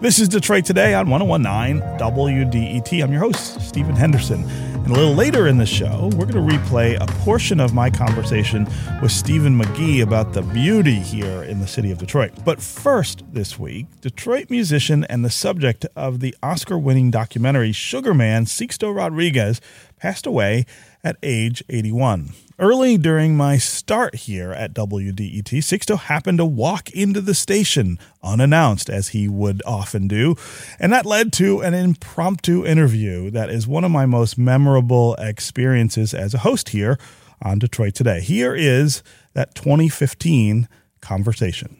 This is Detroit Today on 1019 WDET. I'm your host, Stephen Henderson. And a little later in the show, we're going to replay a portion of my conversation with Stephen McGee about the beauty here in the city of Detroit. But first, this week, Detroit musician and the subject of the Oscar winning documentary Sugar Man, Sixto Rodriguez, passed away at age 81. Early during my start here at WDET, Sixto happened to walk into the station unannounced, as he would often do, and that led to an impromptu interview that is one of my most memorable experiences as a host here on Detroit Today. Here is that 2015 conversation.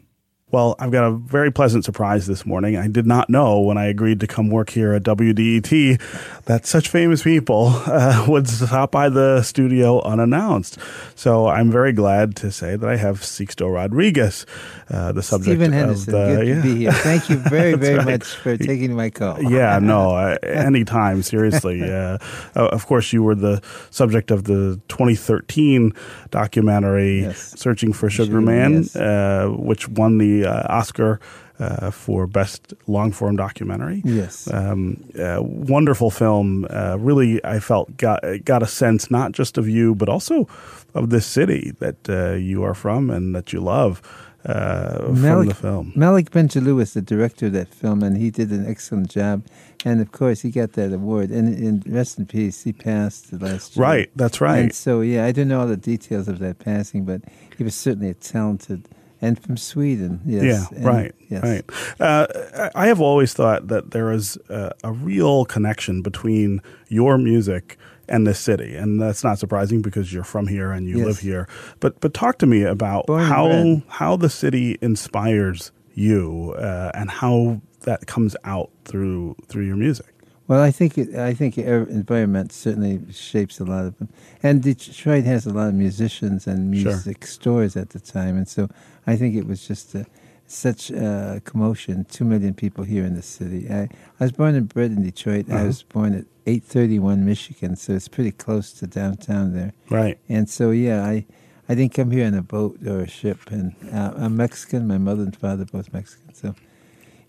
Well, I've got a very pleasant surprise this morning. I did not know when I agreed to come work here at WDET that such famous people uh, would stop by the studio unannounced. So I'm very glad to say that I have Sixto Rodriguez, uh, the subject Stephen Henderson, of the. good yeah. to be here. Thank you very, very right. much for taking my call. Yeah, no, uh, anytime, seriously. Uh, of course, you were the subject of the 2013 documentary Yes. Searching for Sugar, Sugar Man, Man, yes. uh, which won the uh, Oscar uh, for Best Long Form Documentary. Yes. Um, uh, wonderful film. Uh, really, I felt got got a sense not just of you, but also of this city that uh, you are from and that you love uh, from the film. Malik Benjalou was the director of that film, and he did an excellent job. And of course, he got that award. And, and rest in peace, he passed the last year. Right, that's right. And so, yeah, I don't know all the details of that passing, but he was certainly a talented, and from Sweden. Yes. Yeah, And- right, yes. right. Uh, I have always thought that there is a, a real connection between your music and this city, and that's not surprising because you're from here and you Yes. live here. But but talk to me about Born how how the city inspires you uh, and how that comes out through through your music. Well, I think it, I think environment certainly shapes a lot of them, and Detroit has a lot of musicians and Sure. music stores at the time, and so I think it was just a, such a commotion. Two million people here in the city. I, I was born and bred in Detroit. I Uh-huh. was born at eight thirty one Michigan, so it's pretty close to downtown there. Right. And so, yeah, I, I didn't come here on a boat or a ship. And uh, I'm Mexican. My mother and father both Mexican. So,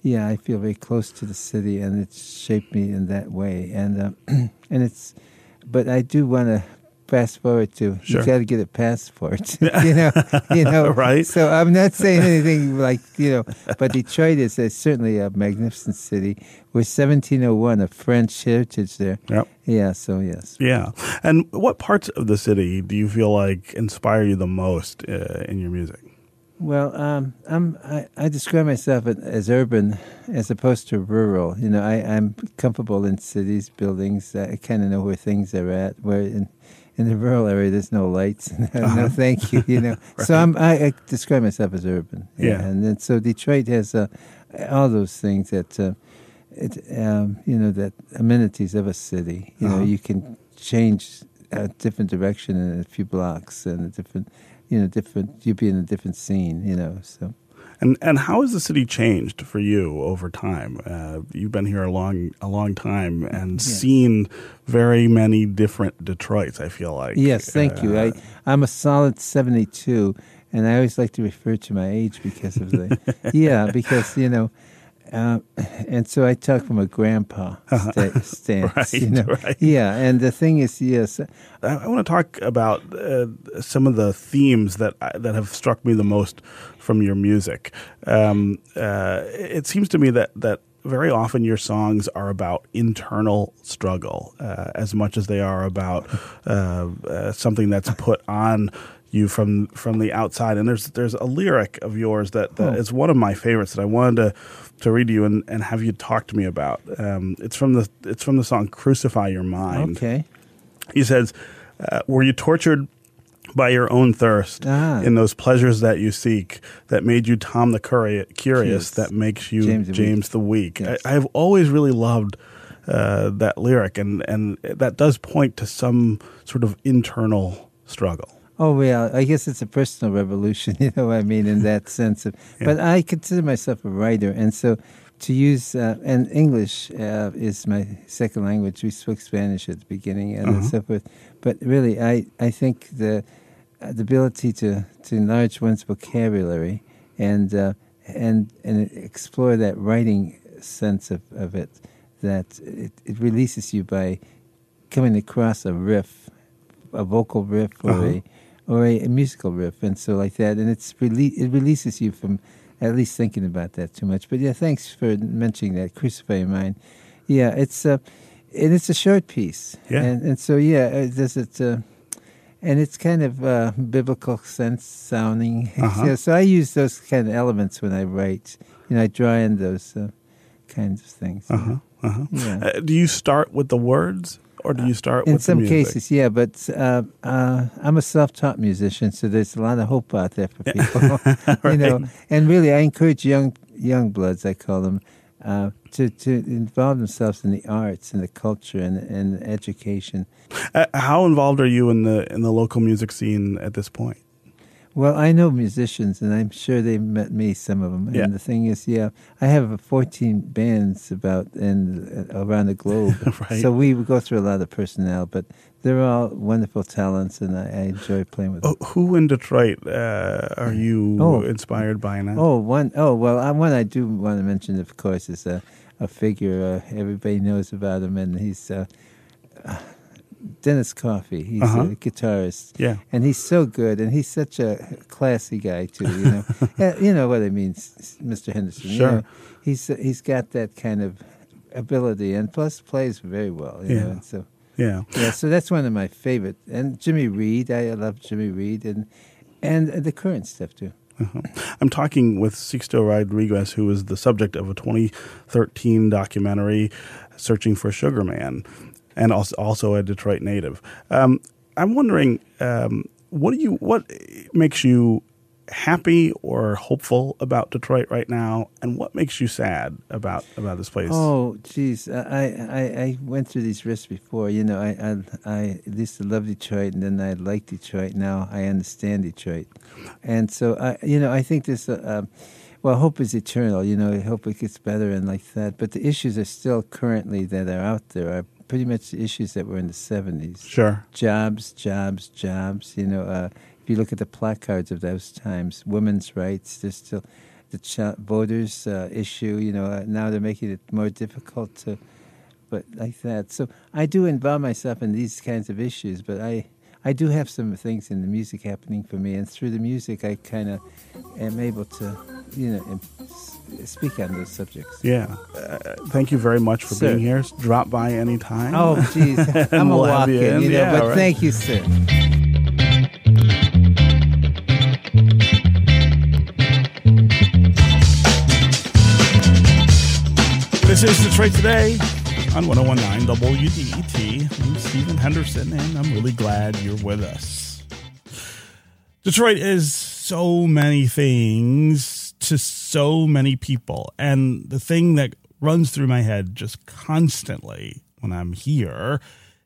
yeah, I feel very close to the city, and it's shaped me in that way. And uh, and it's, but I do want to fast forward to Sure. you got to get a passport. you know, you know, Right. So I'm not saying anything like you know, but Detroit is a, certainly a magnificent city. We're 1701, a French heritage there. Yep. Yeah. So yes. Yeah. And what parts of the city do you feel like inspire you the most uh, in your music? Well, um, I'm, I, I describe myself as urban as opposed to rural. You know, I, I'm comfortable in cities, buildings. I kind of know where things are at. Where in, in the rural area, there's no lights. no, thank you. You know, so I'm, I, I describe myself as urban. Yeah. and then so Detroit has uh, all those things that uh, it, um, you know, that amenities of a city. You Uh-huh. know, you can change a different direction in a few blocks and a different, you know, different. You'd be in a different scene. You know, so. And and how has the city changed for you over time? Uh, you've been here a long a long time and Yes. seen very many different Detroits. I feel like Yes, thank you. Uh, I, I'm a solid 72, and I always like to refer to my age because of the, yeah, because, you know, uh, and so I talk from a grandpa sta- stance, Right, you know. right. Yeah, and the thing is, yes, I, I want to talk about uh, some of the themes that I- that have struck me the most from your music. Um, uh, it seems to me that that very often your songs are about internal struggle uh, as much as they are about uh, uh, something that's put on you from from the outside. And there's there's a lyric of yours that, that Oh. is one of my favorites that I wanted to to read to you and, and have you talk to me about. Um, it's from the it's from the song "Crucify Your Mind." okay. He says, uh, Were you tortured by your own thirst Ah. in those pleasures that you seek that made you Tom the Curi- Curious, Curious. that makes you James, James the the Weak? Yes. I, I've always really loved uh, that lyric, and, and that does point to some sort of internal struggle. Oh well, I guess it's a personal revolution, you know what I mean, in that sense of. But I consider myself a writer, and so to use uh, and English uh, is my second language. We spoke Spanish at the beginning and Uh-huh. so forth. But really, I I think the uh, the ability to to enlarge one's vocabulary and uh, and and explore that writing sense of, of it that it, it releases you by coming across a riff, a vocal riff, or Uh-huh. a or a, a musical riff, and so like that, and it's rele- it releases you from at least thinking about that too much. But yeah, thanks for mentioning that. Crucify Your Mind. Yeah, it's uh, and it's a short piece. Yeah. and and so yeah, uh, does it. Uh, and it's kind of uh, biblical sense sounding. Uh-huh. Yeah, so I use those kind of elements when I write. You know, I draw in those uh, kinds of things. Uh-huh. Uh-huh. Yeah. Uh, do you start with the words or do you start In with some cases, yeah, but uh, uh, I'm a self-taught musician, so there's a lot of hope out there for people. you know, and really, I encourage young young bloods, I call them, uh, to to involve themselves in the arts and the culture and, and education. Uh, how involved are you in the in the local music scene at this point? Well, I know musicians, and I'm sure they've met me, some of them. Yeah. And the thing is, yeah, I have 14 bands about in uh, around the globe. Right. So we go through a lot of personnel, but they're all wonderful talents, and I, I enjoy playing with them. Oh, who in Detroit uh, are you Oh. inspired by now? Oh, one oh well, I, one I do want to mention, of course, is a, a figure uh, everybody knows about him, and he's uh, Dennis Coffey. He's Uh-huh. a guitarist. Yeah. and he's so good, and he's such a classy guy too. You know, Yeah, you know what I mean, Mr. Henderson. you Sure. know, he's he's got that kind of ability, and plus plays very well. You Yeah. know, so Yeah. yeah, so that's one of my favorite. And Jimmy Reed, I love Jimmy Reed, and and the current stuff too. I'm talking with Sixto Rodriguez, who is the subject of a 2013 documentary, Searching for Sugar Man, and also, a Detroit native. Um, I'm wondering, um, what do you, what makes you happy or hopeful about Detroit right now, and what makes you sad about about this place? Oh, geez, I, I, I went through these risks before. You know, I, I, I used to love Detroit, and then I liked Detroit. Now I understand Detroit, and so I, you know, I think this. Uh, um, well, hope is eternal. You know, I hope it gets better and like that. But the issues are still currently that are out there are pretty much the issues that were in the seventies. Sure. Jobs, jobs, jobs. You know, uh, if you look at the placards of those times, women's rights. There's still the ch- voters uh, issue. You know, uh, now they're making it more difficult to, but like that. So I do involve myself in these kinds of issues, but I. I do have some things in the music happening for me, and through the music, I kind of am able to, you know, speak on those subjects. Yeah. Uh, thank you very much for Sir. being here. Drop by anytime. Oh, geez, I'm we'll a have walk-in, you you, know, Yeah, but right. thank you, sir. This is Detroit Today on 1019 WDET. Stephen Henderson, and I'm really glad you're with us. Detroit is so many things to so many people. And the thing that runs through my head just constantly when I'm here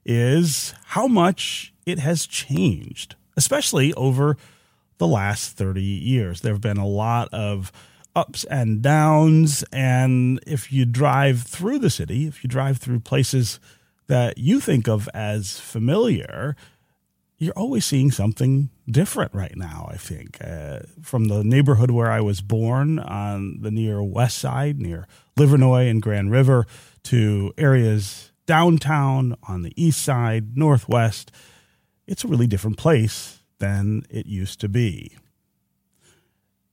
is how much it has changed, especially over the last 30 years. There have been a lot of ups and downs. And if you drive through the city, if you drive through places that you think of as familiar, you're always seeing something different right now, I think. Uh, from the neighborhood where I was born on the near west side, near Livernois and Grand River, to areas downtown on the east side, northwest, it's a really different place than it used to be.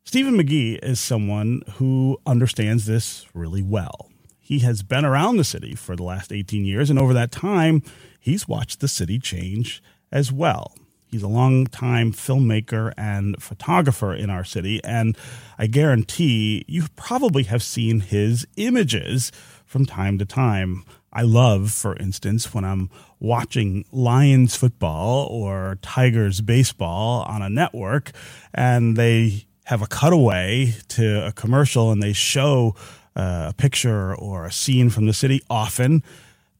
Stephen McGee is someone who understands this really well. He has been around the city for the last 18 years, and over that time, he's watched the city change as well. He's a long-time filmmaker and photographer in our city, and I guarantee you probably have seen his images from time to time. I love, for instance, when I'm watching Lions football or Tigers baseball on a network and they have a cutaway to a commercial and they show uh, a picture or a scene from the city. Often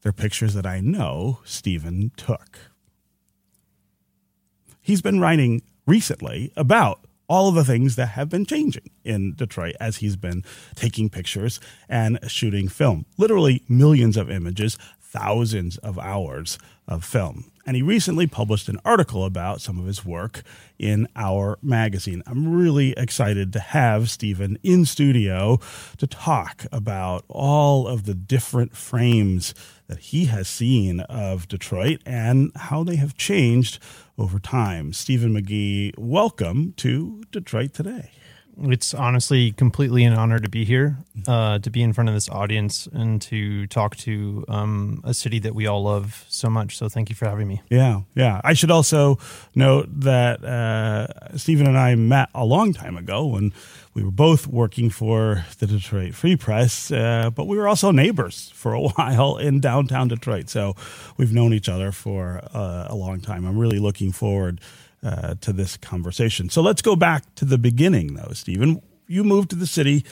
they're pictures that I know Stephen took. He's been writing recently about all of the things that have been changing in Detroit as he's been taking pictures and shooting film. Literally millions of images, thousands of hours of film. And he recently published an article about some of his work in our magazine. I'm really excited to have Stephen in studio to talk about all of the different frames that he has seen of Detroit and how they have changed over time. Stephen McGee, welcome to Detroit Today it's honestly completely an honor to be here, uh, to be in front of this audience and to talk to um, a city that we all love so much. So thank you for having me. Yeah, yeah. I should also note that uh, Stephen and I met a long time ago when we were both working for the Detroit Free Press, uh, but we were also neighbors for a while in downtown Detroit. So we've known each other for uh, a long time. I'm really looking forward uh, to this conversation. So let's go back to the beginning, though, Stephen. You moved to the city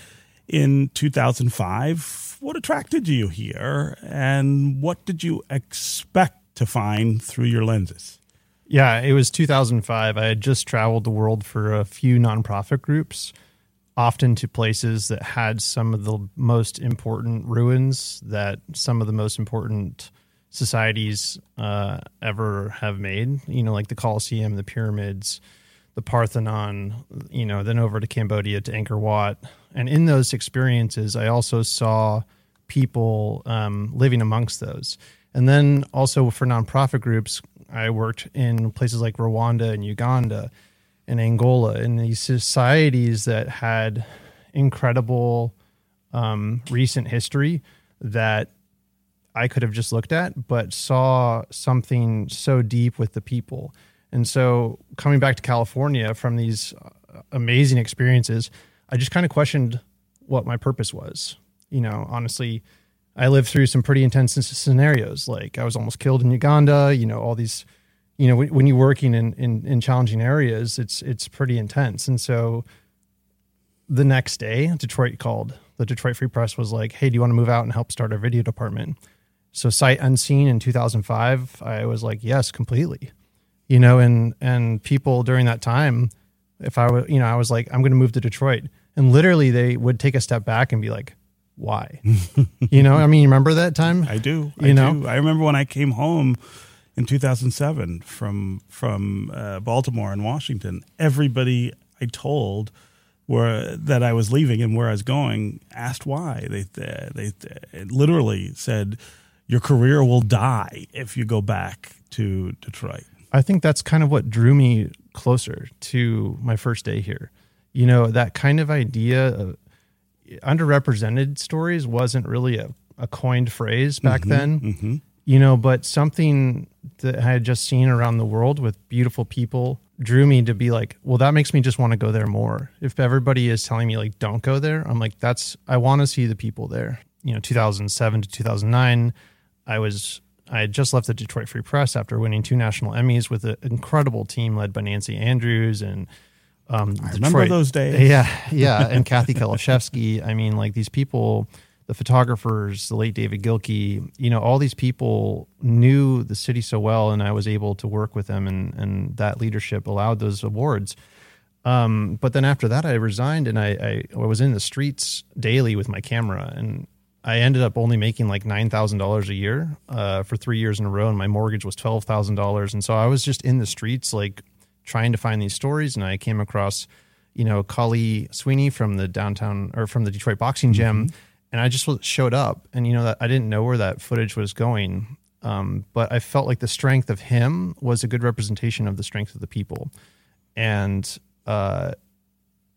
in 2005. What attracted you here, and what did you expect to find through your lenses? Yeah, it was 2005. I had just traveled the world for a few nonprofit groups, often to places that had some of the most important ruins that some of the most important societies uh, ever have made. You know, like the Colosseum, the pyramids, the Parthenon. You know, then over to Cambodia to Angkor Wat, and in those experiences, I also saw people um, living amongst those. And then also for nonprofit groups, I worked in places like Rwanda and Uganda and Angola, in these societies that had incredible um, recent history that I could have just looked at, but saw something so deep with the people. And so coming back to California from these uh, amazing experiences, I just kind of questioned what my purpose was. You know, honestly, I lived through some pretty intense scenarios. Like I was almost killed in Uganda, you know, all these, you know, when you're working in, in, in challenging areas, it's, it's pretty intense. And so the next day, Detroit called. The Detroit Free Press was like, "Hey, do you want to move out and help start our video department?" so sight unseen in 2005 i was like yes completely you know and and people during that time if i were you know i was like i'm going to move to detroit and literally they would take a step back and be like why you know i mean you remember that time i do you I know do. i remember when i came home in 2007 from from uh, baltimore and washington everybody i told where that i was leaving and where i was going asked why they they, they literally said your career will die if you go back to Detroit. I think that's kind of what drew me closer to my first day here. You know, that kind of idea of underrepresented stories wasn't really a, a coined phrase back mm-hmm, then. Mm-hmm. You know, but something that I had just seen around the world with beautiful people drew me to be like, well, that makes me just want to go there more. If everybody is telling me like don't go there, I'm like, that's I want to see the people there. You know, 2007 to 2009 I was I had just left the Detroit Free Press after winning two national Emmys with an incredible team led by Nancy Andrews and um, I Detroit, remember those days. Yeah, yeah, and Kathy Kalashevsky. I mean, like these people, the photographers, the late David Gilkey. You know, all these people knew the city so well, and I was able to work with them, and and that leadership allowed those awards. Um, but then after that, I resigned, and I, I was in the streets daily with my camera, and I ended up only making like nine thousand dollars a year uh, for three years in a row, and my mortgage was twelve thousand dollars. And so I was just in the streets, like trying to find these stories. And I came across, you know, Kali Sweeney from the downtown or from the Detroit Boxing Gym, mm-hmm. And I just showed up. And you know that I didn't know where that footage was going, um, but I felt like the strength of him was a good representation of the strength of the people, and uh,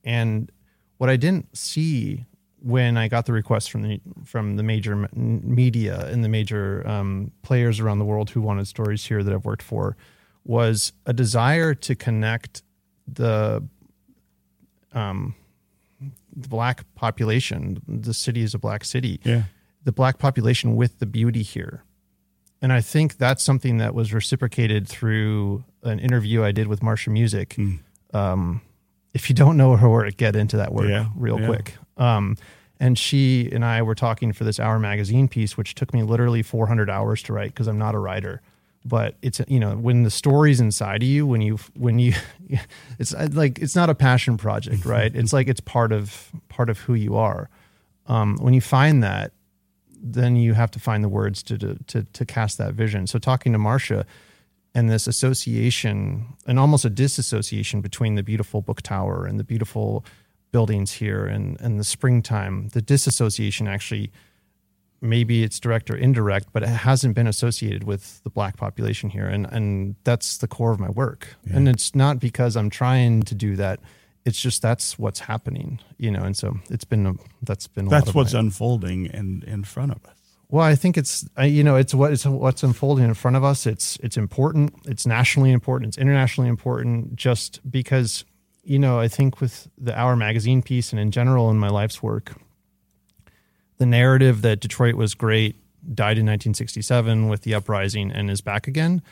and what I didn't see when I got the request from the from the major media and the major um, players around the world who wanted stories here that I've worked for, was a desire to connect the um, the black population. The city is a black city. Yeah. The black population with the beauty here. And I think that's something that was reciprocated through an interview I did with Marsha Music. Mm. Um, if you don't know her, work, get into that work yeah, real yeah. quick. Um, and she and I were talking for this Hour magazine piece, which took me literally 400 hours to write because I'm not a writer. But it's you know when the story's inside of you, when you when you, it's uh, like it's not a passion project, right? it's like it's part of part of who you are. Um, when you find that, then you have to find the words to to to, to cast that vision. So talking to Marcia and this association and almost a disassociation between the beautiful book tower and the beautiful buildings here and and the springtime, the disassociation actually maybe it's direct or indirect, but it hasn't been associated with the black population here. And and that's the core of my work. Yeah. And it's not because I'm trying to do that. It's just that's what's happening, you know. And so it's been a, that's been that's what's my, unfolding in in front of us. Well, I think it's you know it's what it's what's unfolding in front of us. It's it's important. It's nationally important. It's internationally important. Just because you know I think with the Hour magazine piece and in general in my life's work, the narrative that Detroit was great died in 1967 with the uprising and is back again.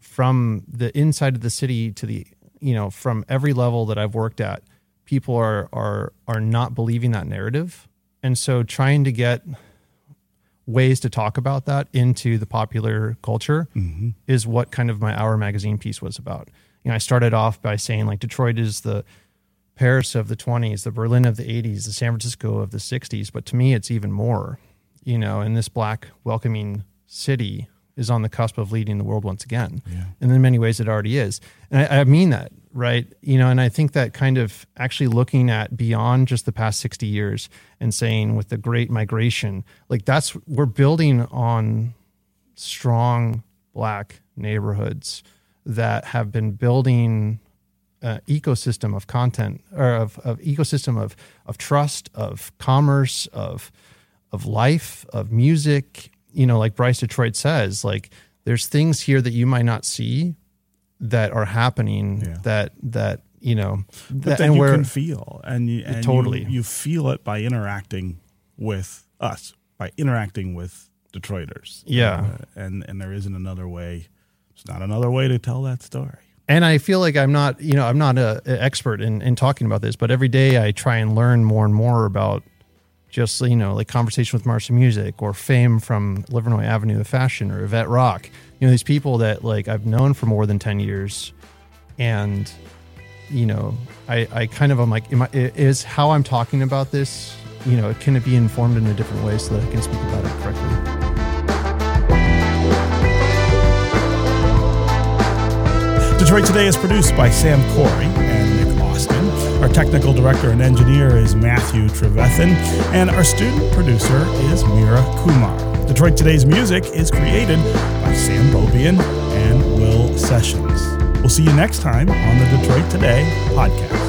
From the inside of the city to the you know from every level that I've worked at people are are are not believing that narrative. And so trying to get ways to talk about that into the popular culture mm-hmm. is what kind of my hour magazine piece was about. You know I started off by saying like Detroit is the Paris of the 20s, the Berlin of the 80s, the San Francisco of the 60s. But to me, it's even more, you know, and this black welcoming city is on the cusp of leading the world once again. Yeah. And in many ways, it already is. And I, I, mean that, right? You know, and I think that kind of actually looking at beyond just the past 60 years and saying with the great migration, like that's, we're building on strong black neighborhoods that have been building uh, ecosystem of content or of, of ecosystem of of trust, of commerce, of of life, of music. You know, like Bryce Detroit says, like there's things here that you might not see that are happening yeah. that that you know that, that you can feel and, you, and totally you, you feel it by interacting with us by interacting with Detroiters. Yeah, uh, and and there isn't another way. It's not another way to tell that story and I feel like I'm not, you know, I'm not a, a, expert in, in talking about this, but every day I try and learn more and more about just, you know, like conversation with Marcia Music or fame from Livernois Avenue of Fashion or Yvette Rock. You know, these people that like I've known for more than 10 years. And, you know, I, I kind of, I'm like, I, is how I'm talking about this, you know, can it be informed in a different way so that I can speak about it correctly? Detroit Today is produced by Sam Corey and Nick Austin. Our technical director and engineer is Matthew Trevethan, and our student producer is Mira Kumar. Detroit Today's music is created by Sam Bobian and Will Sessions. We'll see you next time on the Detroit Today podcast.